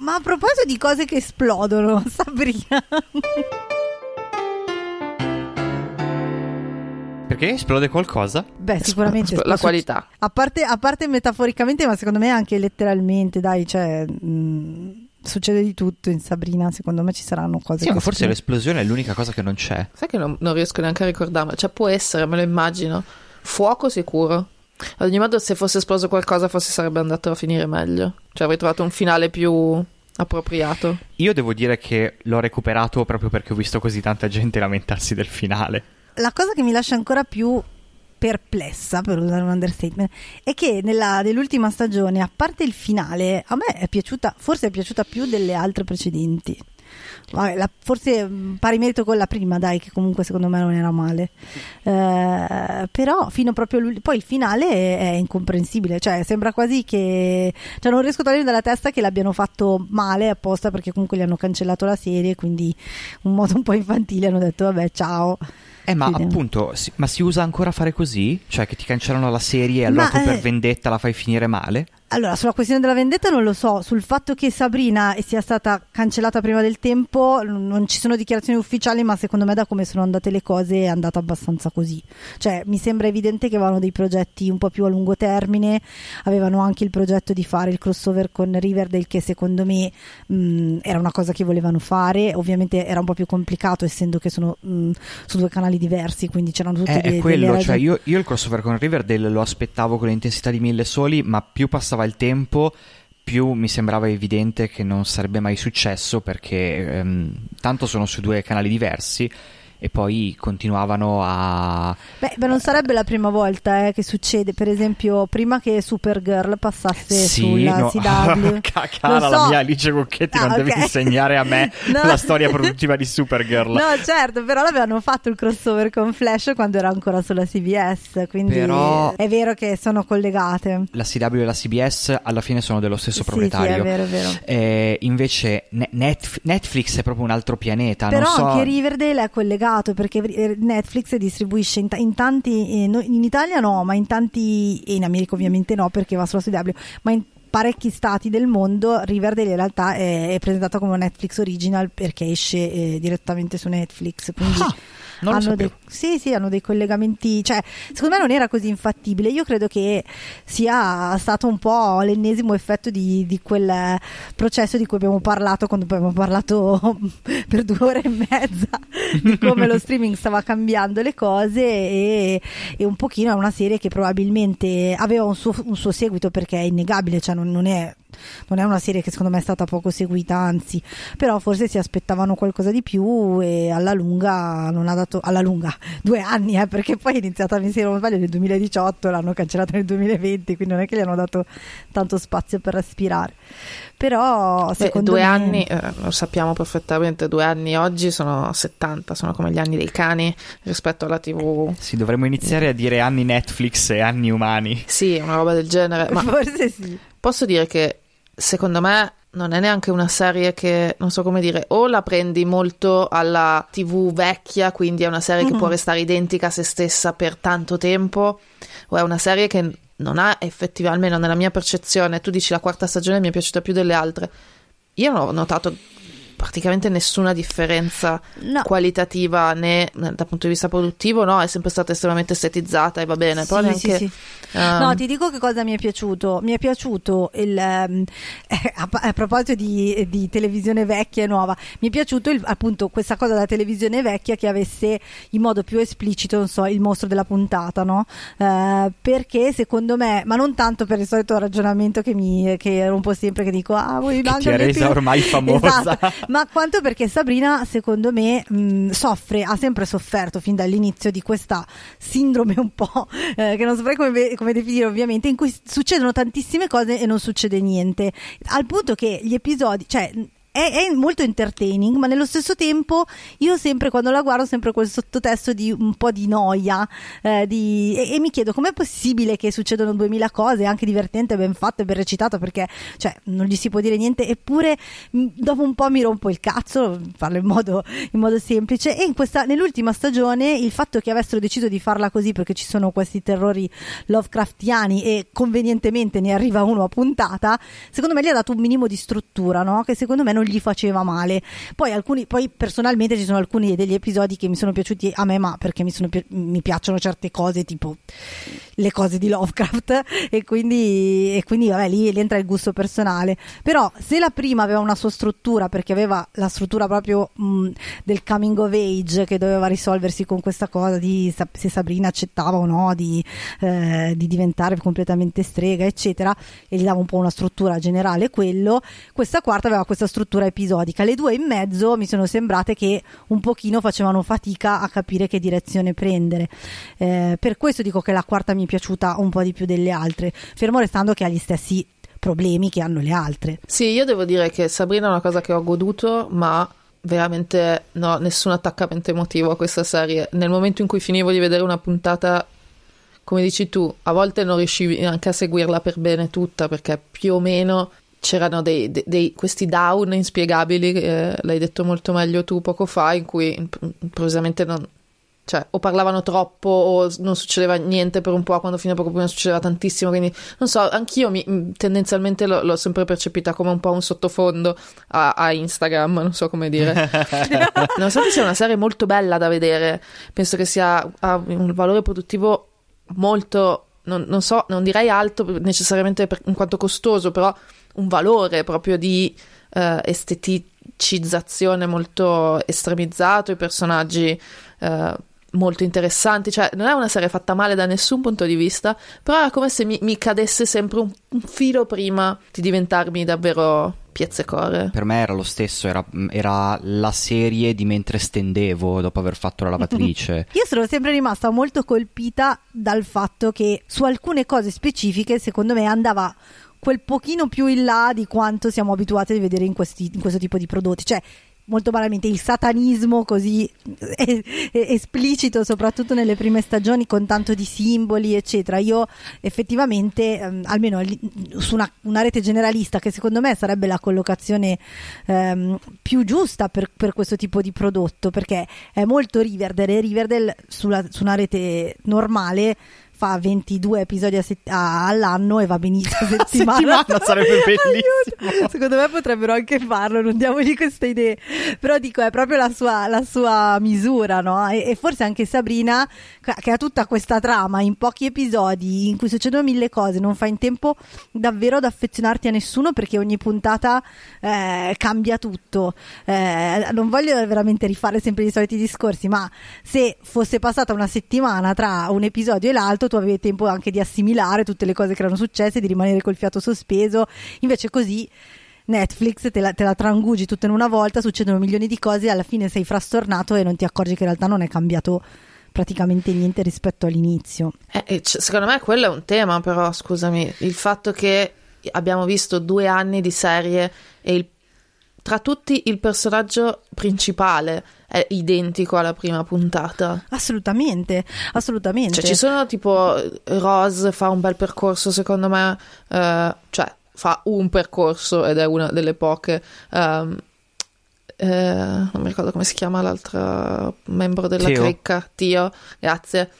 Ma a proposito di cose che esplodono, Sabrina. Perché esplode qualcosa? Beh, sicuramente la qualità. A parte, a parte metaforicamente, ma secondo me anche letteralmente, dai, cioè. Mh, succede di tutto in Sabrina, secondo me ci saranno cose Sì, ma forse esplodono. l'esplosione è l'unica cosa che non c'è. Sai che non, non riesco neanche a ricordarmi. Cioè, può essere, me lo immagino. Fuoco sicuro. Ad ogni modo, se fosse esploso qualcosa, forse sarebbe andato a finire meglio. Cioè, avrei trovato un finale più appropriato. Io devo dire che l'ho recuperato proprio perché ho visto così tanta gente lamentarsi del finale. La cosa che mi lascia ancora più perplessa, per usare un understatement, è che nella, nell'ultima stagione, a parte il finale, a me è piaciuta, forse è piaciuta più delle altre precedenti. La- forse mh, pari merito con la prima, dai, che comunque secondo me non era male. Eh, però fino proprio all'ul- poi il finale è, è incomprensibile, cioè sembra quasi che cioè non riesco a togliermi dalla testa che l'abbiano fatto male apposta perché comunque gli hanno cancellato la serie, quindi un modo un po' infantile hanno detto vabbè, ciao. Eh, ma Vediamo. appunto, si- ma si usa ancora fare così? Cioè che ti cancellano la serie e allora Ma, tu per eh, vendetta la fai finire male? Allora, sulla questione della vendetta non lo so, sul fatto che Sabrina sia stata cancellata prima del tempo non ci sono dichiarazioni ufficiali, ma secondo me da come sono andate le cose è andata abbastanza così. Cioè, mi sembra evidente che avevano dei progetti un po' più a lungo termine, avevano anche il progetto di fare il crossover con Riverdale che secondo me mh, era una cosa che volevano fare, ovviamente era un po' più complicato essendo che sono mh, su due canali diversi, quindi c'erano tutte Eh, de- è quello, cioè io, io il crossover con Riverdale lo aspettavo con l'intensità di mille soli, ma più passava il tempo, più mi sembrava evidente che non sarebbe mai successo perché ehm, tanto sono su due canali diversi e poi continuavano a... Beh, beh, non sarebbe la prima volta eh, che succede, per esempio, prima che Supergirl passasse Sì, sulla no. CW. Cara, la so. mia Alice Cocchetti, Ah, non devi ok. insegnare a me No. la storia produttiva di Supergirl. No, certo, però l'avevano fatto il crossover con Flash quando era ancora sulla CBS, quindi Però- è vero che sono collegate. La CW e la CBS alla fine sono dello stesso Sì, proprietario. Sì, è vero, è vero. Eh, invece ne- Netf- Netflix è proprio un altro pianeta. Però so... anche Riverdale è collegato perché eh, Netflix distribuisce in, ta- in tanti, eh, in Italia no, ma in tanti, e in America ovviamente no perché va sulla CW, ma in parecchi stati del mondo Riverdale in realtà è, è presentata come Netflix original perché esce eh, direttamente su Netflix. Quindi Ah, non hanno dei, sì, sì, hanno dei collegamenti, cioè secondo me non era così infattibile, io credo che sia stato un po' l'ennesimo effetto di, di quel processo di cui abbiamo parlato quando poi abbiamo parlato per due ore e mezza di come lo streaming stava cambiando le cose e, e un pochino è una serie che probabilmente aveva un suo, un suo seguito perché è innegabile, cioè non, non è non è una serie che secondo me è stata poco seguita, anzi, però forse si aspettavano qualcosa di più e alla lunga non ha dato alla lunga due anni, eh, perché poi è iniziata mi sembra non sbaglio nel 2018, l'hanno cancellata nel 2020, quindi non è che gli hanno dato tanto spazio per respirare. Però Beh, secondo due me anni, eh, lo sappiamo perfettamente, due anni oggi sono 70, sono come gli anni dei cani rispetto alla TV. Sì, dovremmo iniziare a dire anni Netflix e anni umani. Sì, una roba del genere. Ma forse sì. Posso dire che secondo me non è neanche una serie che, non so come dire, o la prendi molto alla TV vecchia, quindi è una serie che Mhm. può restare identica a se stessa per tanto tempo, o è una serie che non ha effettivamente, almeno nella mia percezione, tu dici la quarta stagione mi è piaciuta più delle altre. Io non ho notato praticamente nessuna differenza No. qualitativa né dal punto di vista produttivo, no, è sempre stata estremamente estetizzata e va bene, però Sì, neanche sì, sì. ehm, No, ti dico che cosa mi è piaciuto. Mi è piaciuto il. ehm, eh, a, a proposito di, di televisione vecchia e nuova, mi è piaciuto il- appunto questa cosa della televisione vecchia che avesse in modo più esplicito, non so, il mostro della puntata, no? Eh, perché secondo me, ma non tanto per il solito ragionamento che mi che rompo sempre, che dico, ah, voi Che ti ha resa ormai famosa. Esatto. Ma quanto perché Sabrina, secondo me, mh, soffre, ha sempre sofferto fin dall'inizio di questa sindrome un po' eh, che non saprei come, come definire, ovviamente, in cui succedono tantissime cose e non succede niente. Al punto che gli episodi, cioè. È, è, molto entertaining, ma nello stesso tempo io sempre quando la guardo sempre quel sottotesto di un po' di noia eh, di, e, e, mi chiedo com'è possibile che succedono duemila cose, anche divertente, ben fatte, ben recitato, perché cioè, non gli si può dire niente, eppure mh, dopo un po' mi rompo il cazzo, farlo in modo, in modo semplice e in questa, nell'ultima stagione il fatto che avessero deciso di farla così perché ci sono questi terrori Lovecraftiani e convenientemente ne arriva uno a puntata, secondo me gli ha dato un minimo di struttura, no? che secondo me non non gli faceva male. Poi, alcuni, poi personalmente ci sono alcuni degli episodi che mi sono piaciuti a me, ma perché mi, sono, mi piacciono certe cose, tipo le cose di Lovecraft, e quindi, e quindi vabbè, lì, lì entra il gusto personale. Però se la prima aveva una sua struttura, perché aveva la struttura proprio mh, del coming of age che doveva risolversi con questa cosa di se Sabrina accettava o no di, eh, di diventare completamente strega, eccetera, e gli dava un po' una struttura generale quello, questa quarta aveva questa struttura episodica. Le due in mezzo mi sono sembrate che un pochino facevano fatica a capire che direzione prendere. Eh, per questo dico che la quarta mi piaciuta un po' di più delle altre, fermo restando che ha gli stessi problemi che hanno le altre. Sì, io devo dire che Sabrina è una cosa che ho goduto, ma veramente no, nessun attaccamento emotivo a questa serie. Nel momento in cui finivo di vedere una puntata, come dici tu, a volte non riuscivi anche a seguirla per bene tutta perché più o meno c'erano dei, dei, dei, questi down inspiegabili, eh, l'hai detto molto meglio tu poco fa, in cui improvvisamente non, cioè, o parlavano troppo o non succedeva niente per un po', quando fino a poco prima succedeva tantissimo, quindi non so, anch'io mi, tendenzialmente lo, l'ho sempre percepita come un po' un sottofondo a, a Instagram, non so come dire. Nonostante sia una serie molto bella da vedere, penso che sia ha un valore produttivo molto, non, non so, non direi alto necessariamente per, in quanto costoso, però un valore proprio di uh, esteticizzazione molto estremizzato, i personaggi uh, molto interessanti, cioè non è una serie fatta male da nessun punto di vista, però è come se mi, mi cadesse sempre un, un, filo prima di diventarmi davvero piazzecore. Per me era lo stesso, era, era, la serie di mentre stendevo dopo aver fatto la lavatrice. Io sono sempre rimasta molto colpita dal fatto che su alcune cose specifiche secondo me andava quel pochino più in là di quanto siamo abituati a vedere in, questi, in questo tipo di prodotti. Cioè, molto banalmente il satanismo così esplicito soprattutto nelle prime stagioni con tanto di simboli eccetera. Io effettivamente ehm, almeno su una, una, rete generalista che secondo me sarebbe la collocazione ehm, più giusta per, per, questo tipo di prodotto perché è molto Riverdale Riverdale sulla, su una rete normale fa 22 episodi a set- a- all'anno e va benissimo a settimana. settimana sarebbe bellissimo. Secondo me potrebbero anche farlo, non diamogli queste idee. Però dico, è proprio la sua, la sua misura, no? E, e, forse anche Sabrina, che ha tutta questa trama in pochi episodi in cui succedono mille cose, non fa in tempo davvero ad affezionarti a nessuno perché ogni puntata eh, cambia tutto. Eh, non voglio veramente rifare sempre i soliti discorsi, ma se fosse passata una settimana tra un episodio e l'altro, tu avevi tempo anche di assimilare tutte le cose che erano successe, di rimanere col fiato sospeso. Invece così Netflix te la, te la trangugi tutta in una volta, succedono milioni di cose e alla fine sei frastornato e non ti accorgi che in realtà non è cambiato praticamente niente rispetto all'inizio. Eh, secondo me quello è un tema, però scusami, il fatto che abbiamo visto due anni di serie e il, tra tutti il personaggio principale è identico alla prima puntata. Assolutamente, assolutamente. Cioè, ci sono tipo Rose fa un bel percorso, secondo me, eh, cioè fa un percorso ed è una delle poche. Um, eh, non mi ricordo come si chiama l'altro membro della Tio. cricca, Tio, grazie.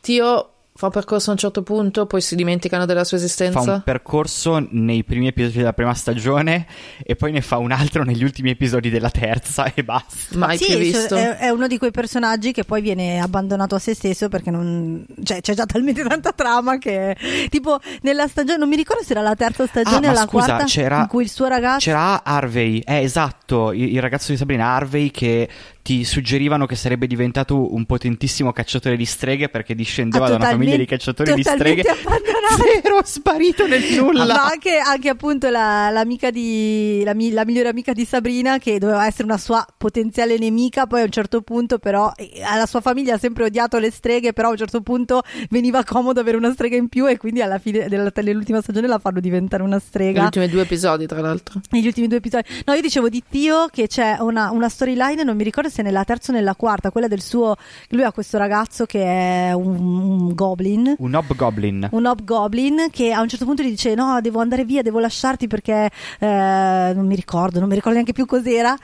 Tio fa un percorso a un certo punto, poi si dimenticano della sua esistenza. Fa un percorso nei primi episodi della prima stagione e poi ne fa un altro negli ultimi episodi della terza e basta. Mai sì, più visto. È, è, uno di quei personaggi che poi viene abbandonato a se stesso perché non, cioè, c'è già talmente tanta trama che tipo nella stagione, non mi ricordo se era la terza stagione ah, o la scusa, quarta c'era, in cui il suo ragazzo c'era Harvey, eh esatto Esatto, il, il ragazzo di Sabrina Harvey che ti suggerivano che sarebbe diventato un potentissimo cacciatore di streghe perché discendeva Ah, da una famiglia di cacciatori di totalmente streghe. abbandonato. Zero, sparito nel nulla. Ma anche, anche appunto la, l'amica di la, mi- la migliore amica di Sabrina che doveva essere una sua potenziale nemica poi a un certo punto però alla sua famiglia ha sempre odiato le streghe però a un certo punto veniva comodo avere una strega in più e quindi alla fine della, dell'ultima stagione la fanno diventare una Negli strega ultimi due episodi, tra l'altro. negli ultimi due episodi no io dicevo di Tio che c'è una, una storyline non mi ricordo se nella terza o nella quarta quella del suo lui ha questo ragazzo che è un, un goblin. Un hobgoblin. un hobgoblin che a un certo punto gli dice no devo andare via devo lasciarti perché eh, non mi ricordo non mi ricordo neanche più cos'era.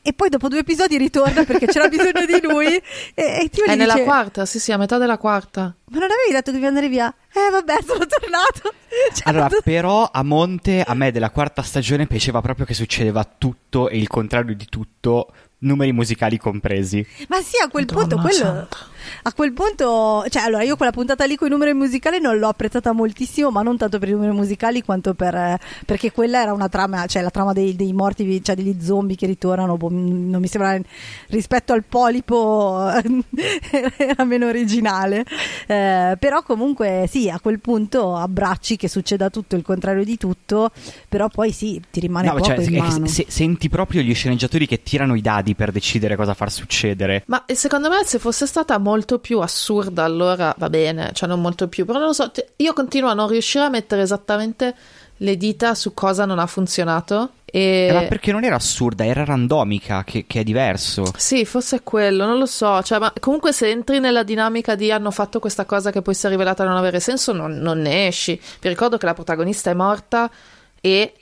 E poi dopo due episodi ritorna perché c'era bisogno di lui e, e Tio È nella dice quarta, sì, sì, a metà della quarta. ma non avevi detto che devi andare via? Eh vabbè sono tornato. Cioè, Allora, tu- però a monte a me della quarta stagione piaceva proprio che succedeva tutto e il contrario di tutto, numeri musicali compresi. ma sì a quel Madonna punto quello santa. A quel punto cioè allora io quella puntata lì con i numeri musicali non l'ho apprezzata moltissimo ma non tanto per i numeri musicali quanto per perché quella era una trama cioè la trama dei, dei morti cioè degli zombie che ritornano boh, non mi sembra rispetto al polipo era meno originale Eh, però comunque sì a quel punto abbracci che succeda tutto il contrario di tutto però poi sì ti rimane No, poco cioè, in se- mano se- senti proprio gli sceneggiatori che tirano i dadi per decidere cosa far succedere. Ma secondo me se fosse stata molto più assurda allora va bene, cioè non molto più, però non lo so, io continuo a non riuscire a mettere esattamente le dita su cosa non ha funzionato e... Eh, ma perché non era assurda, era randomica, che, che è diverso. Sì, forse è quello, non lo so, cioè, ma comunque se entri nella dinamica di hanno fatto questa cosa che poi si è rivelata non avere senso, non, non ne esci. Vi ricordo che la protagonista è morta e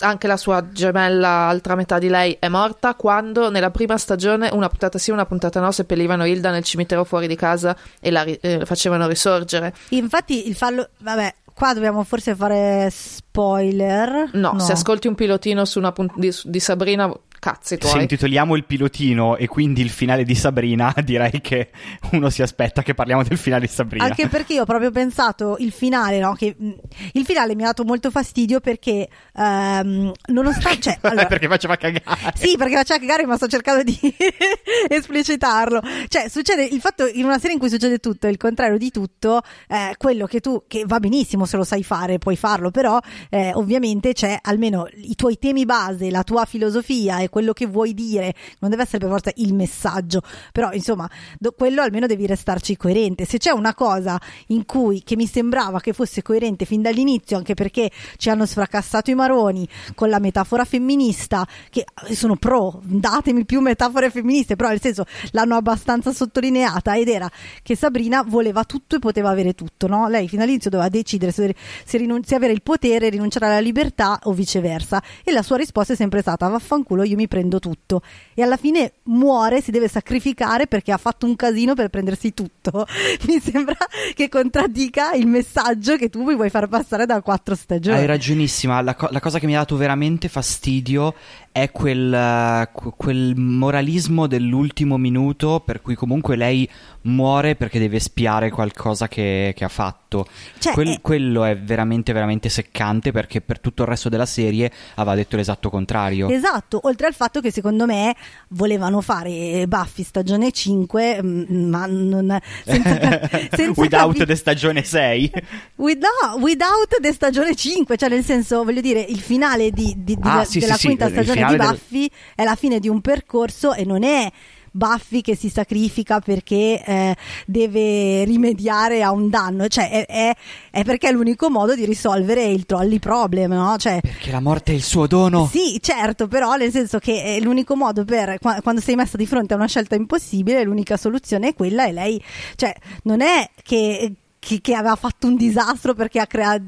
anche la sua gemella, altra metà di lei, è morta quando nella prima stagione, una puntata sì, una puntata no, seppellivano Hilda nel cimitero fuori di casa e la eh, facevano risorgere. infatti il fallo vabbè qua dobbiamo forse fare spoiler No, se ascolti un pilotino su una punt- di, di Sabrina, cazzi tuoi. Se intitoliamo il pilotino e quindi il finale di Sabrina, direi che uno si aspetta che parliamo del finale di Sabrina. Anche perché io ho proprio pensato il finale, no? Che mh, il finale mi ha dato molto fastidio perché ehm, nonostante cioè, allora, perché faceva cagare. Sì, perché faceva cagare, ma sto cercando di esplicitarlo. Cioè, succede il fatto in una serie in cui succede tutto, il contrario di tutto, eh, quello che tu, che va benissimo se lo sai fare, puoi farlo, però eh, ovviamente c'è almeno i tuoi temi base, la tua filosofia e quello che vuoi dire, non deve essere per forza il messaggio, però insomma, do- quello almeno devi restarci coerente. Se c'è una cosa in cui che mi sembrava che fosse coerente fin dall'inizio, anche perché ci hanno sfracassato i maroni con la metafora femminista, che sono pro, datemi più metafore femministe, però nel senso l'hanno abbastanza sottolineata ed era che Sabrina voleva tutto e poteva avere tutto, no? Lei fino all'inizio doveva decidere se, se, rinun- se avere il potere, rinunciare alla libertà o viceversa. E la sua risposta è sempre stata vaffanculo, io mi prendo tutto. E alla fine muore, si deve sacrificare perché ha fatto un casino per prendersi tutto. Mi sembra che contraddica il messaggio che tu mi vuoi far passare da quattro stagioni. Hai ragionissima, la, co- la cosa che mi ha dato veramente fastidio è quel, eh, que- quel moralismo dell'ultimo minuto per cui comunque lei muore perché deve spiare qualcosa che, che ha fatto. Cioè, Quel- è- Quello è veramente veramente seccante perché per tutto il resto della serie aveva detto l'esatto contrario. Esatto, oltre al fatto che secondo me volevano fare Buffy stagione 5, mm, ma non senza, senza Without capi- the stagione 6. With- no, without the stagione 5, cioè nel senso, voglio dire, il finale di- di- di- Ah, sì, della sì, sì, quinta il stagione di finale del- Buffy è la fine di un percorso e non è Buffy che si sacrifica perché eh, deve rimediare a un danno, cioè è, è- è perché è l'unico modo di risolvere il trolley problem, no? Cioè, Perché la morte è il suo dono. sì, certo, però nel senso che è l'unico modo per qua- quando sei messa di fronte a una scelta impossibile, l'unica soluzione è quella e lei, cioè, non è che che, che aveva fatto un disastro perché ha creato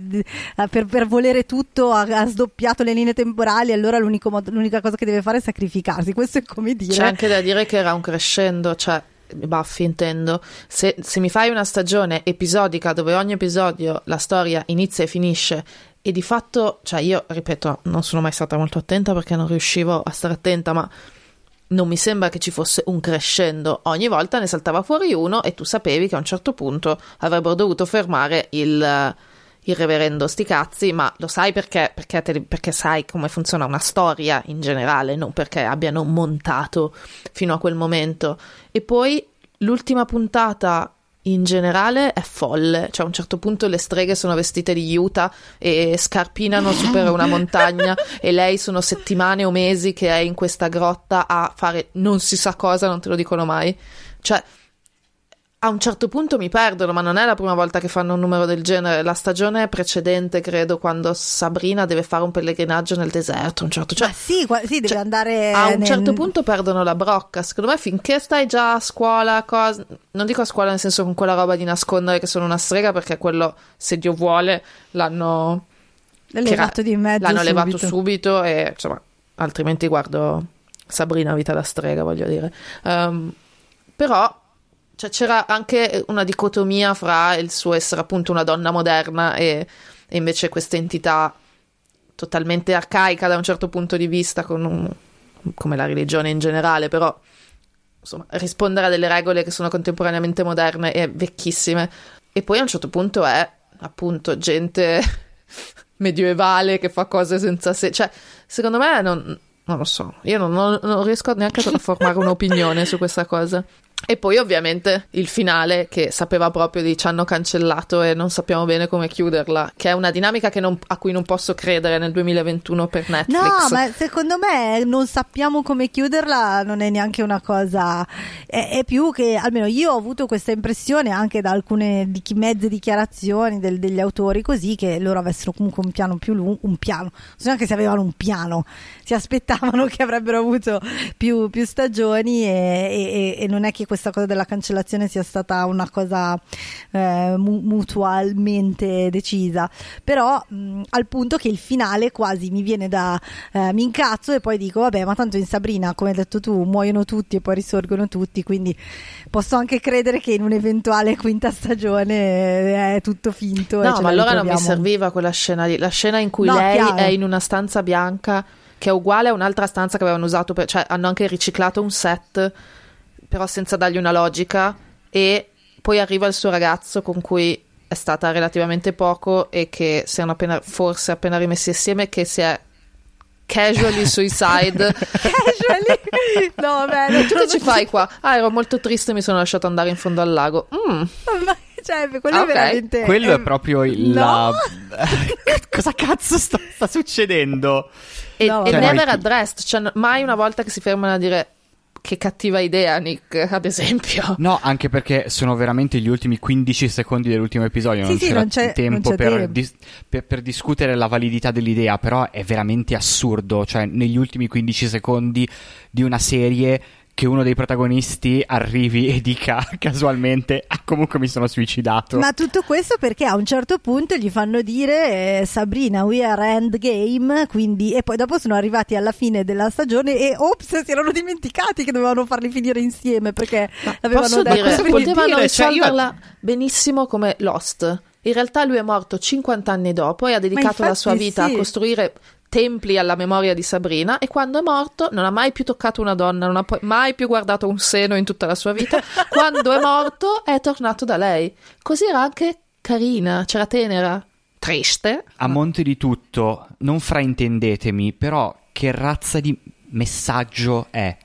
per, per volere tutto ha, ha sdoppiato le linee temporali allora modo- l'unica cosa che deve fare è sacrificarsi questo è come dire C'è anche da dire che era un crescendo, cioè Buffy intendo. Se, se mi fai una stagione episodica dove ogni episodio la storia inizia e finisce e di fatto, cioè io ripeto, non sono mai stata molto attenta perché non riuscivo a stare attenta, ma non mi sembra che ci fosse un crescendo. Ogni volta ne saltava fuori uno e tu sapevi che a un certo punto avrebbero dovuto fermare il, il reverendo sti cazzi, ma lo sai perché? Perché, te, perché, sai come funziona una storia in generale, non perché abbiano montato fino a quel momento. E poi l'ultima puntata in generale è folle, cioè a un certo punto le streghe sono vestite di Utah e scarpinano su per una montagna e lei sono settimane o mesi che è in questa grotta a fare non si sa cosa, non te lo dicono mai. Cioè a un certo punto mi perdono, ma non è la prima volta che fanno un numero del genere. La stagione precedente, credo, quando Sabrina deve fare un pellegrinaggio nel deserto. Un certo, cioè, sì, sì, deve cioè, andare. A un nel... certo punto perdono la brocca. Secondo me, finché stai già a scuola, cosa... non dico a scuola nel senso con quella roba di nascondere che sono una strega, perché quello, se Dio vuole, l'hanno levato di mezzo. L'hanno subito. levato subito, e insomma, altrimenti guardo Sabrina, vita da strega, voglio dire. Um, però cioè, c'era anche una dicotomia fra il suo essere appunto una donna moderna e, e invece questa entità totalmente arcaica da un certo punto di vista, un, come la religione in generale, però insomma, rispondere a delle regole che sono contemporaneamente moderne e vecchissime. E poi a un certo punto è appunto gente medievale che fa cose senza sé. Cioè, secondo me non, non lo so, io non, non, non riesco neanche a formare un'opinione su questa cosa. E poi ovviamente il finale che sapeva proprio di ci hanno cancellato e non sappiamo bene come chiuderla, che è una dinamica non, a cui non posso credere nel 2021 per Netflix. No, ma secondo me non sappiamo come chiuderla non è neanche una cosa, è, è più che almeno io ho avuto questa impressione anche da alcune di, mezze dichiarazioni del, degli autori così che loro avessero comunque un piano più lungo, un piano, non so neanche se avevano un piano, si aspettavano che avrebbero avuto più, più stagioni e, e, e non è che questa cosa della cancellazione sia stata una cosa eh, mu- mutualmente decisa, però mh, al punto che il finale quasi mi viene da eh, mi incazzo e poi dico vabbè ma tanto in Sabrina come hai detto tu muoiono tutti e poi risorgono tutti quindi posso anche credere che in un'eventuale quinta stagione è tutto finto. No ma allora non mi serviva quella scena lì, la scena in cui no, lei chiaro. è in una stanza bianca che è uguale a un'altra stanza che avevano usato per, cioè hanno anche riciclato un set però senza dargli una logica e poi arriva il suo ragazzo con cui è stata relativamente poco e che si erano appena, forse appena rimessi insieme che si è casually suicide casually no vabbè cosa ci fai qua? ah ero molto triste e mi sono lasciato andare in fondo al lago mm. ma cioè, quello ah, okay. è veramente. Quello è, è proprio il. No. La... Cosa cazzo sta, sta succedendo? E, no, e cioè, never addressed, cioè mai una volta che si fermano a dire che cattiva idea, Nick, ad esempio. No, anche perché sono veramente gli ultimi 15 secondi dell'ultimo episodio. Sì, non sì, c'era non c'è, tempo, non c'è per. Dis- per, per, discutere la validità dell'idea, però è veramente assurdo. Cioè, negli ultimi 15 secondi di una serie che uno dei protagonisti arrivi e dica casualmente ah comunque mi sono suicidato ma tutto questo perché a un certo punto gli fanno dire eh, Sabrina we are endgame quindi e poi dopo sono arrivati alla fine della stagione e ops si erano dimenticati che dovevano farli finire insieme perché ma avevano detto dire, potevano risolverla cioè io... benissimo come Lost in realtà lui è morto 50 anni dopo e ha dedicato infatti, la sua vita sì. a costruire templi alla memoria di Sabrina e quando è morto non ha mai più toccato una donna, non ha mai più guardato un seno in tutta la sua vita. quando è morto è tornato da lei. Così era anche carina, c'era tenera, triste. A monte di tutto, non fraintendetemi, però che razza di messaggio è?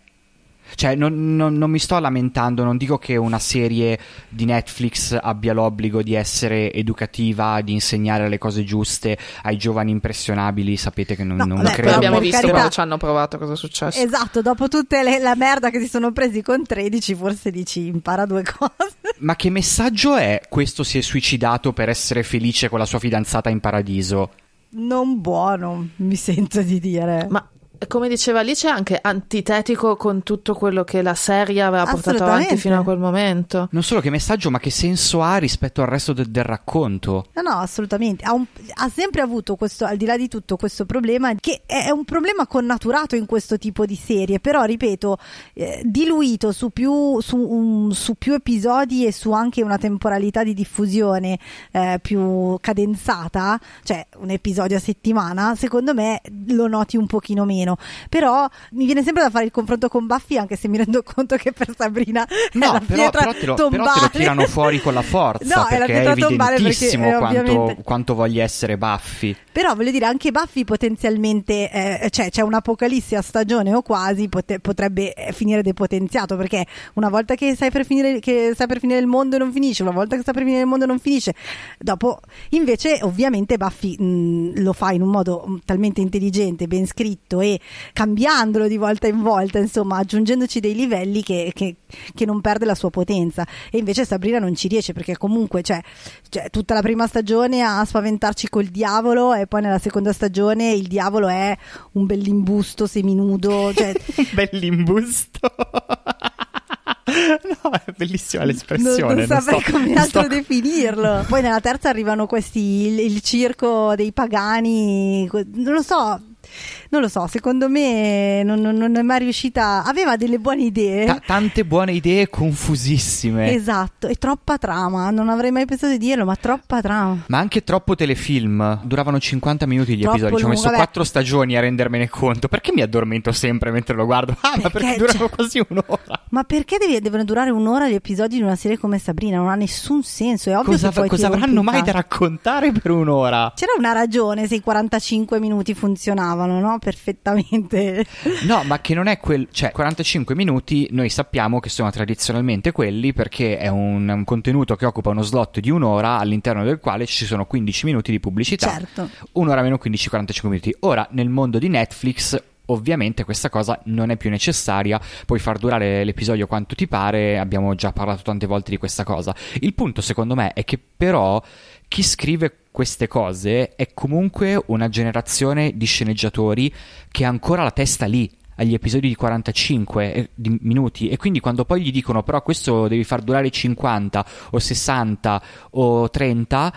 Cioè, non, non, non, mi sto lamentando, non dico che una serie di Netflix abbia l'obbligo di essere educativa, di insegnare le cose giuste ai giovani impressionabili. Sapete che non, no, non beh, credo. Abbiamo visto quando ci hanno provato cosa è successo. Esatto, dopo tutta la merda che si sono presi con 13, forse dici impara due cose. Ma che messaggio è questo si è suicidato per essere felice con la sua fidanzata in paradiso? Non buono, mi sento di dire. Ma come diceva Alice, è anche antitetico con tutto quello che la serie aveva portato avanti fino a quel momento. Non solo che messaggio, ma che senso ha rispetto al resto de- del racconto? No, no, assolutamente. Ha, un, ha, sempre avuto questo, al di là di tutto, questo problema, che è un problema connaturato in questo tipo di serie, però, ripeto, eh, diluito su più, su, un, su più, episodi e su anche una temporalità di diffusione eh, più cadenzata, cioè un episodio a settimana, secondo me lo noti un pochino meno meno. Però mi viene sempre da fare il confronto con Buffy, anche se mi rendo conto che per Sabrina no, è la però, pietra però, te lo, tombale. però te lo tirano fuori con la forza No, è la perché è pietra tombale perché, evidentissimo eh, quanto, ovviamente- quanto voglia essere Buffy. Però voglio dire, anche Buffy potenzialmente, eh, cioè c'è un'apocalisse a stagione o quasi, pote- potrebbe eh, finire depotenziato perché una volta che stai per finire, che stai per finire il mondo non finisce, una volta che sta per finire il mondo non finisce. Dopo, invece, ovviamente Buffy mh, lo fa in un modo talmente intelligente, ben scritto e cambiandolo di volta in volta, insomma, aggiungendoci dei livelli che, che- che non perde la sua potenza. E invece Sabrina non ci riesce perché comunque, cioè, cioè, tutta la prima stagione a spaventarci col diavolo e poi nella seconda stagione il diavolo è un bell'imbusto seminudo, cioè, Bell'imbusto. no, è bellissima l'espressione. non, non saprei sto- come non altro sto- definirlo. Poi nella terza arrivano questi, il, il circo dei pagani, non lo so. Non lo so, secondo me non, non- non è mai riuscita. Aveva delle buone idee. Ta- tante buone idee confusissime. Esatto, e troppa trama. Non avrei mai pensato di dirlo, ma troppa trama. Ma anche troppo telefilm. Duravano 50 minuti gli Troppo episodi. Ci ho messo. 4 stagioni a rendermene conto. Perché mi addormento sempre mentre lo guardo? Ah, ma perché Perché, durano cioè- quasi un'ora. Ma perché devi- devono durare un'ora gli episodi di una serie come Sabrina? Non ha nessun senso. È ovvio Cosa, che poi cosa avranno mai da raccontare per un'ora? C'era una ragione se i 45 minuti funzionavano, no? Perfettamente. No, ma che non è quel. cioè, 45 minuti noi sappiamo che sono tradizionalmente quelli perché è un, un contenuto che occupa uno slot di un'ora all'interno del quale ci sono 15 minuti di pubblicità. Certo. Un'ora meno 15-45 minuti. Ora, nel mondo di Netflix. Ovviamente questa cosa non è più necessaria, puoi far durare l'episodio quanto ti pare, abbiamo già parlato tante volte di questa cosa. Il punto secondo me è che però chi scrive queste cose è comunque una generazione di sceneggiatori che ha ancora la testa lì agli episodi di 45 eh, minuti. E quindi quando poi gli dicono però questo devi far durare 50 o 60 o 30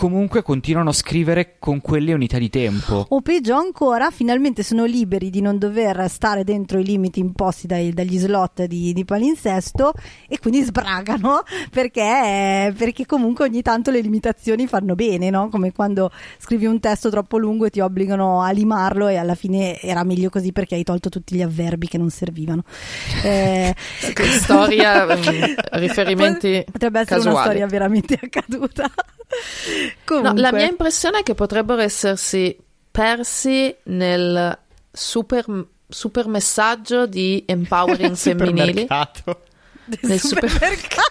comunque continuano a scrivere con quelle unità di tempo. O peggio ancora, finalmente sono liberi di non dover stare dentro i limiti imposti dai- dagli slot di, di palinsesto e quindi sbragano perché, perché comunque ogni tanto le limitazioni fanno bene, no? Come quando scrivi un testo troppo lungo e ti obbligano a limarlo e alla fine era meglio così perché hai tolto tutti gli avverbi che non servivano. Eh, storia, mm, riferimenti Potrebbe essere una casuali. storia veramente accaduta. No, Comunque. la mia impressione è che potrebbero essersi persi nel super, super messaggio di empowering femminili. Nel supermercato.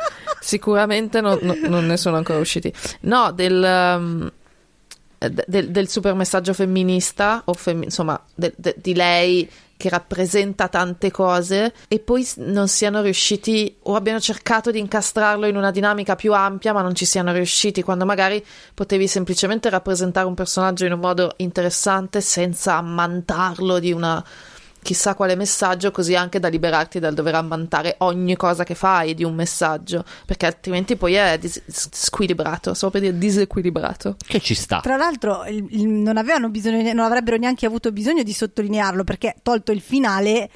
Sicuramente non, non- non ne sono ancora usciti. No, del, um, de- del, del super messaggio femminista, o fem- insomma, de- de- di lei che rappresenta tante cose e poi non siano riusciti o abbiano cercato di incastrarlo in una dinamica più ampia ma non ci siano riusciti quando magari potevi semplicemente rappresentare un personaggio in un modo interessante senza ammantarlo di una chissà quale messaggio così anche da liberarti dal dover ammantare ogni cosa che fai di un messaggio perché altrimenti poi è dis- squilibrato stavo per dire disequilibrato Che ci sta. Tra l'altro il- il- non, avevano bisogno, non avrebbero neanche avuto bisogno di sottolinearlo perché tolto il finale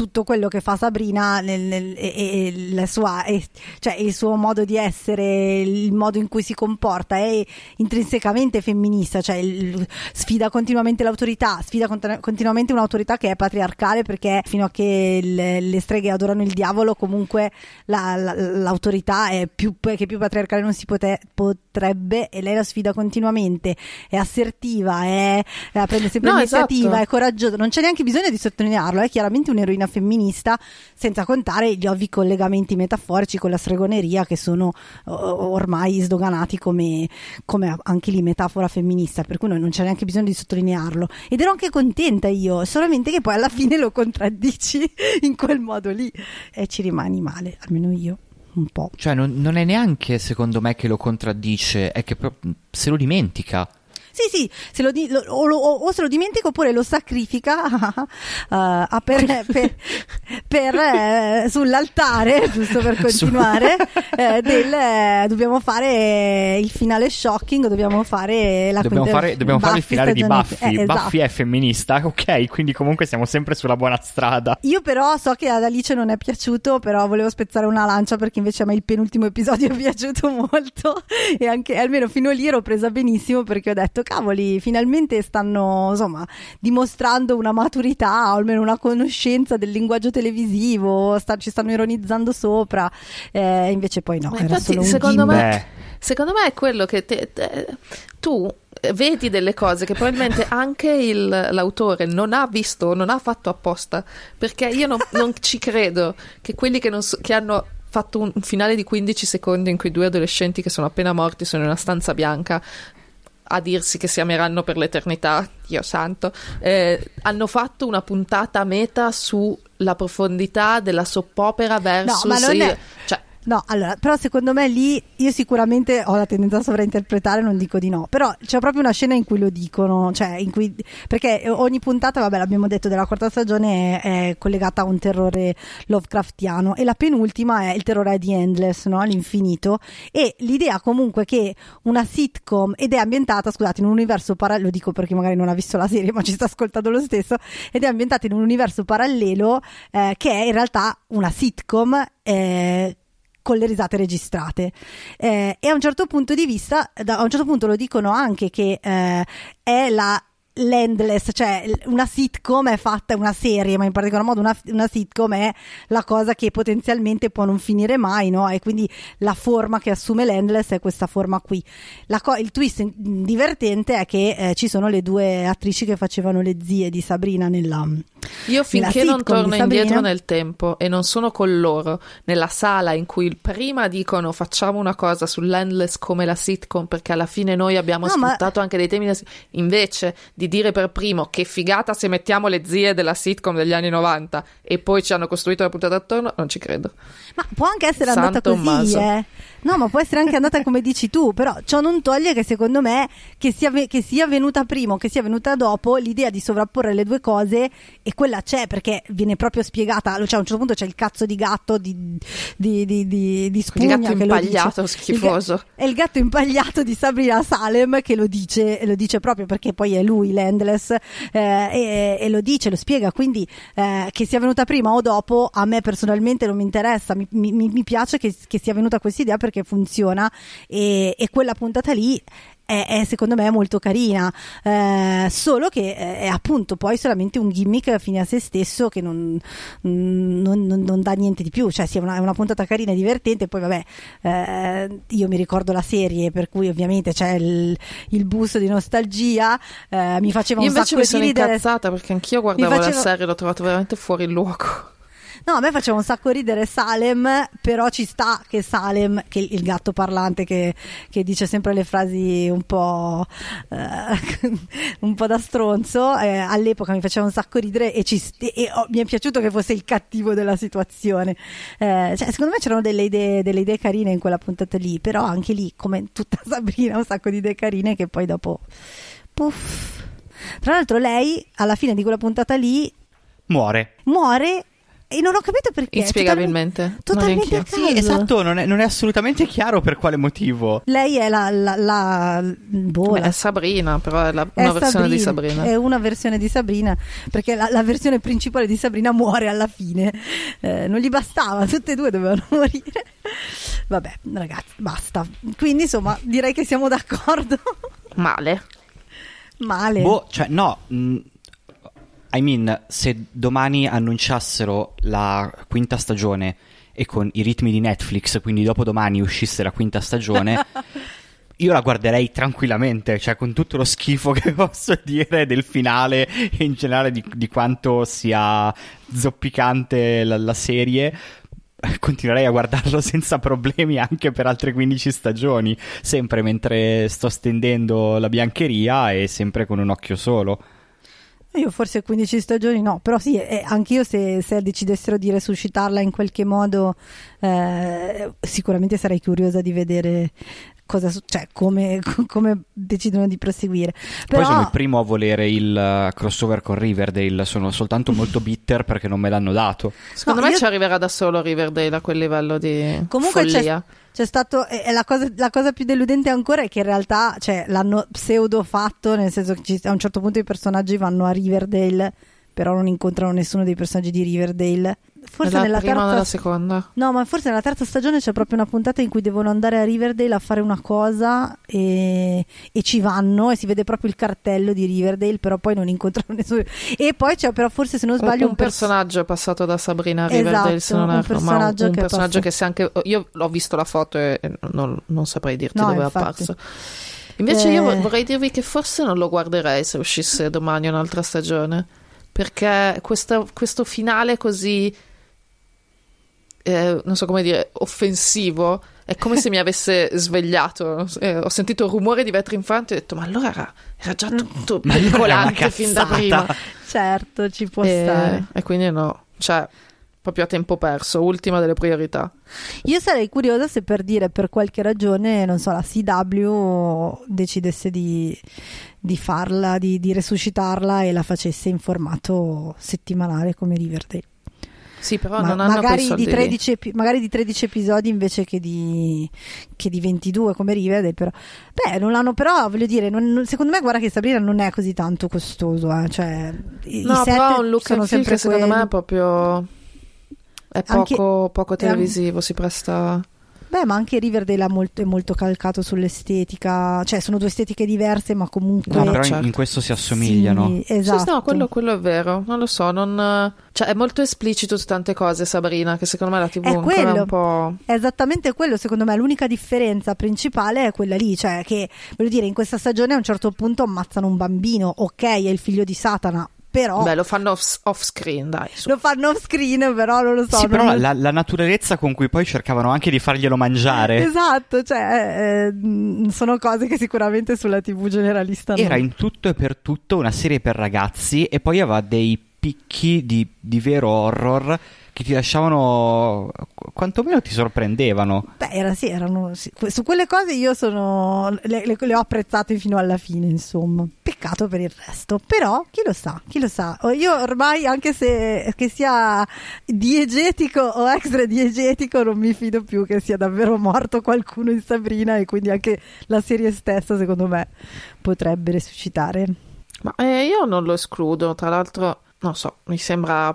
tutto quello che fa Sabrina nel- nel- e, e la sua, e- cioè il suo modo di essere, il modo in cui si comporta è intrinsecamente femminista, cioè il- sfida continuamente l'autorità, sfida cont- continuamente un'autorità che è patriarcale perché fino a che le, le streghe adorano il diavolo comunque la- la- l'autorità è più, che più patriarcale non si pote- potrebbe e lei la sfida continuamente, è assertiva, è, eh, prende sempre No, l'iniziativa, esatto. è coraggiosa, non c'è neanche bisogno di sottolinearlo, è chiaramente un'eroina femminista, senza contare gli ovvi collegamenti metaforici con la stregoneria che sono ormai sdoganati come, come anche lì metafora femminista, per cui non c'è neanche bisogno di sottolinearlo. Ed ero anche contenta io, solamente che poi alla fine lo contraddici in quel modo lì e ci rimani male, almeno io, un po'. Cioè, non, non è neanche secondo me che lo contraddice, è che se lo dimentica. Sì, sì, se lo di- lo- o, lo- o se lo dimentica oppure lo sacrifica ah, per- per- per, eh, sull'altare, giusto per continuare, eh, del, eh, dobbiamo fare il finale shocking, dobbiamo fare la Dobbiamo quinta- fare, dobbiamo fare il finale di Buffy. eh, esatto. Buffy è femminista, ok, quindi comunque siamo sempre sulla buona strada. Io però so che ad Alice non è piaciuto, però volevo spezzare una lancia perché invece a me il penultimo episodio è piaciuto molto e anche almeno fino lì ero presa benissimo perché ho detto detto cavoli, finalmente stanno insomma dimostrando una maturità o almeno una conoscenza del linguaggio televisivo, sta, ci stanno ironizzando sopra, eh, invece poi no, infatti, secondo me, secondo me è quello che te- te- tu vedi delle cose che probabilmente anche il- l'autore non ha visto, non ha fatto apposta, perché io non, non ci credo che quelli che, non so- che hanno fatto un un finale di 15 secondi in cui due adolescenti che sono appena morti sono in una stanza bianca a dirsi che si ameranno per l'eternità, Dio santo, eh, hanno fatto una puntata meta sulla profondità della soppopera versus ma non il- è- cioè, No, allora, però secondo me lì io sicuramente ho la tendenza a sovrainterpretare, non dico di no, però c'è proprio una scena in cui lo dicono, cioè in cui perché ogni puntata, vabbè, l'abbiamo detto della quarta stagione è, è collegata a un terrore Lovecraftiano e la penultima è il terrore di Endless, no? All'infinito e l'idea comunque che una sitcom ed è ambientata, scusate, in un universo parallelo, lo dico perché magari non ha visto la serie, ma ci sta ascoltando lo stesso, ed è ambientata in un universo parallelo eh, che è in realtà una sitcom eh, con le risate registrate Eh, e a un certo punto di vista da, a un certo punto lo dicono anche che eh, è la l'endless, cioè una sitcom è fatta, una serie, ma in particolar modo una, una sitcom è la cosa che potenzialmente può non finire mai, no? E quindi la forma che assume l'endless è questa forma qui. Co- il twist in- divertente è che eh, ci sono le due attrici che facevano le zie di Sabrina nella Io finché non torno indietro nel tempo e non sono con loro nella sala in cui prima dicono facciamo una cosa sull'endless come la sitcom perché alla fine noi abbiamo No, ma- sfruttato anche dei temi invece di dire per primo che figata se mettiamo le zie della sitcom degli anni 90 e poi ci hanno costruito la puntata attorno, non ci credo. Ma può anche essere San andata così, Tommaso. eh. No, ma può essere anche andata come dici tu, però ciò non toglie che secondo me che sia, che sia venuta prima o che sia venuta dopo l'idea di sovrapporre le due cose e quella c'è perché viene proprio spiegata, cioè a un certo punto c'è il cazzo di gatto di, di, di, di, di Spugna gatto che lo impagliato, dice. schifoso. Il È il gatto impagliato di Sabrina Salem che lo dice, lo dice proprio perché poi è lui l'Endless eh, e, e lo dice, lo spiega, quindi eh, che sia venuta prima o dopo a me personalmente non mi interessa, mi, mi- mi piace che, che sia venuta questa idea perché funziona e, e quella puntata lì è, è, secondo me molto carina, eh, solo che è appunto poi solamente un gimmick fine a se stesso che non, non- non- non dà niente di più, cioè sì, è una, è una puntata carina e divertente, poi vabbè, eh, io mi ricordo la serie per cui ovviamente c'è il, il bus di nostalgia, eh, mi faceva Io un invece sacco mi di sono ridere. incazzata perché anch'io guardavo faceva- la serie e l'ho trovato veramente fuori luogo. No, a me faceva un sacco ridere Salem, però ci sta che Salem, che il gatto parlante che, che dice sempre le frasi un po', eh, un po' da stronzo, eh, all'epoca mi faceva un sacco ridere e, ci, e oh, mi è piaciuto che fosse il cattivo della situazione. Eh, cioè, secondo me c'erano delle idee, delle idee carine in quella puntata lì, però anche lì, come tutta Sabrina, un sacco di idee carine che poi dopo... Puff. Tra l'altro lei, alla fine di quella puntata lì, Muore. muore e non ho capito perché. Inspiegabilmente. Totalmente, totalmente Sì, esatto, non è, non è assolutamente chiaro per quale motivo. Lei è la, la, la, boh, Beh, è Sabrina, però è la- è una versione di Sabrina. È una versione di Sabrina, perché la, la versione principale di Sabrina muore alla fine. Eh, non gli bastava, tutte e due dovevano morire. Vabbè, ragazzi, basta. Quindi, insomma, direi che siamo d'accordo. Male. Male. Boh, cioè, no. mh, I mean, se domani annunciassero la quinta stagione e con i ritmi di Netflix, quindi dopodomani uscisse la quinta stagione, io la guarderei tranquillamente, cioè con tutto lo schifo che posso dire del finale e in generale di, di quanto sia zoppicante la, la serie. Continuerei a guardarlo senza problemi anche per altre 15 stagioni, sempre mentre sto stendendo la biancheria e sempre con un occhio solo. Io forse 15 stagioni no, però sì, eh, anch'io se, se decidessero di resuscitarla in qualche modo, eh, sicuramente sarei curiosa di vedere cosa, cioè, come, come decidono di proseguire. Però, Poi sono il primo a volere il uh, crossover con Riverdale, sono soltanto molto bitter perché non me l'hanno dato. Secondo No, me io- ci arriverà da solo Riverdale a quel livello di Comunque follia. c'è stato, e la, cosa, la cosa più deludente ancora è che in realtà cioè, l'hanno pseudo fatto, nel senso che a un certo punto i personaggi vanno a Riverdale però non incontrano nessuno dei personaggi di Riverdale. Forse nella, nella prima terza o nella seconda? No, ma forse nella terza stagione c'è proprio una puntata in cui devono andare a Riverdale a fare una cosa e, e ci vanno e si vede proprio il cartello di Riverdale, però poi non incontrano nessuno. E poi c'è però forse se non sbaglio un, un, pers- personaggio è passato da Sabrina a Riverdale, Esatto, se non un erro, personaggio un che personaggio che se anche io ho visto la foto e non, non saprei dirti No, dove è apparso. Invece io Eh. vorrei dirvi che forse non lo guarderei se uscisse domani un'altra stagione, perché questa- questo finale così eh, non so come dire, offensivo. È come se mi avesse svegliato. Eh, ho sentito il rumore di vetri infranti e ho detto: Ma allora era, era già tutto è una pericolante fin da prima. Certo, ci può E, stare. e quindi no, cioè, proprio a tempo perso. Ultima delle priorità. Io sarei curiosa se per dire per qualche ragione, non so, la CW decidesse di, di farla, di, di resuscitarla e la facesse in formato settimanale come Riverdale. Sì, però Ma- non hanno magari, di lì. 13, epi- magari di 13 episodi invece che di, che di 22 come Riverdale però. beh non l'hanno però voglio dire non- non- secondo me guarda che Sabrina non è così tanto costoso eh, cioè No, però un look sono and feel sempre che secondo me quelli. è proprio... È Anche- poco, poco è an- televisivo, si presta... beh ma anche Riverdale ha molto- è molto calcato sull'estetica cioè sono due estetiche diverse ma comunque No, però in- certo. in questo si assomigliano. Sì, esatto sì, no, quello, quello è vero, non lo so, non... Cioè, è molto esplicito su tante cose, Sabrina, che secondo me la TV È ancora è quello. un po'... È esattamente quello, secondo me l'unica differenza principale è quella lì, cioè che voglio dire in questa stagione a un certo punto ammazzano un bambino, ok è il figlio di Satana, però Beh, lo fanno off, off screen, dai, su. lo fanno off screen però non lo so. Sì, non- però la, la naturalezza con cui poi cercavano anche di farglielo mangiare Esatto, cioè eh, mh, sono cose che sicuramente sulla TV generalista era no. in tutto e per tutto una serie per ragazzi e poi aveva dei picchi di, di vero horror che ti lasciavano qu- quantomeno ti sorprendevano. Beh, era, sì, erano, sì. Su quelle cose io sono le, le- le ho apprezzate fino alla fine, insomma. Peccato per il resto. Però, chi lo sa, chi lo sa. Io ormai, anche se che sia diegetico o extra diegetico, non mi fido più che sia davvero morto qualcuno in Sabrina e quindi anche la serie stessa, secondo me, potrebbe resuscitare. Ma eh, io non lo escludo, tra l'altro, non so, mi sembra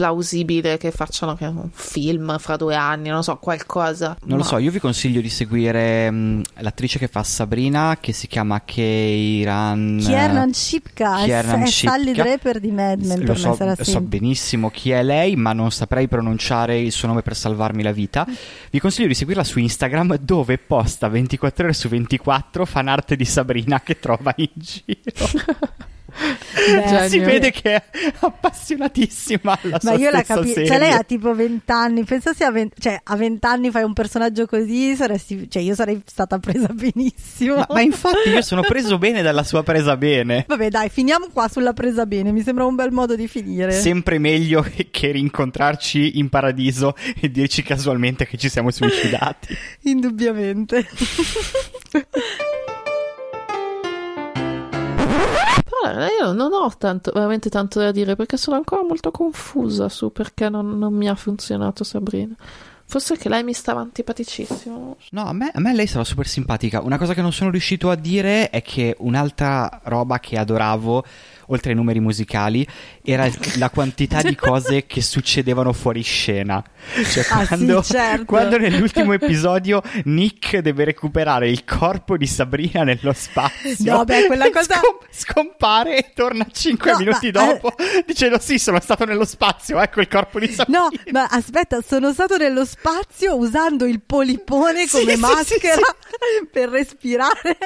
plausibile che facciano che un film fra due anni, non so, qualcosa. Non lo so, io vi consiglio di seguire mh, l'attrice che fa Sabrina che si chiama Keiran Kiernan Shipka è, Kiernan è Sally Shipka. Draper di Mad Men, Lo per so, me sarà so benissimo chi è lei, ma non saprei pronunciare il suo nome per salvarmi la vita. Vi consiglio di seguirla su Instagram dove posta 24 ore su 24 fan art di Sabrina che trova in giro. Beh, si Genio. vede che è appassionatissima alla Ma sua io la capisco, cioè lei ha tipo 20 anni, pensa se a 20, cioè a 20 anni fai un personaggio così, saresti, cioè io sarei stata presa benissimo. ma, ma infatti io sono preso bene dalla sua presa bene. Vabbè dai, finiamo qua sulla presa bene, mi sembra un bel modo di finire. Sempre meglio che rincontrarci in paradiso e dirci casualmente che ci siamo suicidati. Indubbiamente. Però io non ho tanto, veramente tanto da dire perché sono ancora molto confusa su perché non, non mi ha funzionato Sabrina. Forse che lei mi stava antipaticissimo. No, a me, a me lei stava super simpatica. Una cosa che non sono riuscito a dire è che un'altra roba che adoravo, oltre ai numeri musicali, era la quantità di cose che succedevano fuori scena. Cioè, Ah, sì, quando, certo. quando nell'ultimo episodio Nick deve recuperare il corpo di Sabrina nello spazio. No, beh, quella cosa- scom- scompare e torna 5 No, minuti ma- dopo dicendo sì, sono stato nello spazio, ecco il corpo di Sabrina. No, ma aspetta, sono stato nello spazio usando il polipone Sì, come sì, maschera sì, per respirare.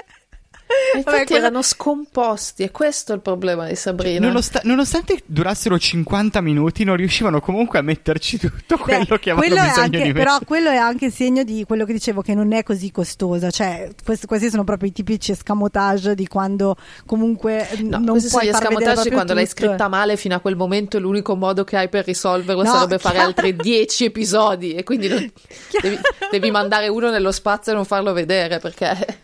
Infatti quella- erano scomposti e questo è il problema di Sabrina. Nonost- nonostante durassero 50 minuti, non riuscivano comunque a metterci tutto quello Beh, che avevano quello è bisogno anche- di Però quello è anche segno di quello che dicevo che non è così costosa. Cioè, questi, questi sono proprio i tipici escamotage di quando comunque No, non questi sono puoi gli far vedere escamotage quando l'hai tutto. scritta male fino a quel momento l'unico modo che hai per risolverlo No, sarebbe fare chiaro. altri 10 episodi e quindi non- devi, devi mandare uno nello spazio e non farlo vedere perché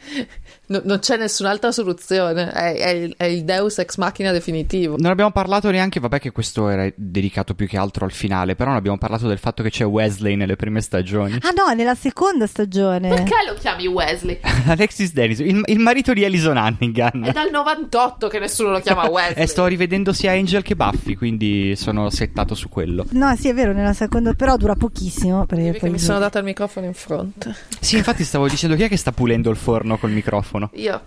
no- non c'è nessun nessun'altra soluzione. È, è il, è il Deus ex machina definitivo. Non abbiamo parlato neanche, vabbè che questo era dedicato più che altro al finale, però non abbiamo parlato del fatto che c'è Wesley nelle prime stagioni. Ah no, nella seconda stagione. Perché lo chiami Wesley? Alexis Dennis, il, il marito di Alison Hannigan. È dal 98 che nessuno lo chiama Wesley. e sto rivedendo sia Angel che Buffy, quindi sono settato su quello. No, sì, è vero, nella seconda, però dura pochissimo. Perché poi mi sono data il microfono in fronte. Sì, infatti stavo dicendo chi è che sta pulendo il forno col microfono? Io.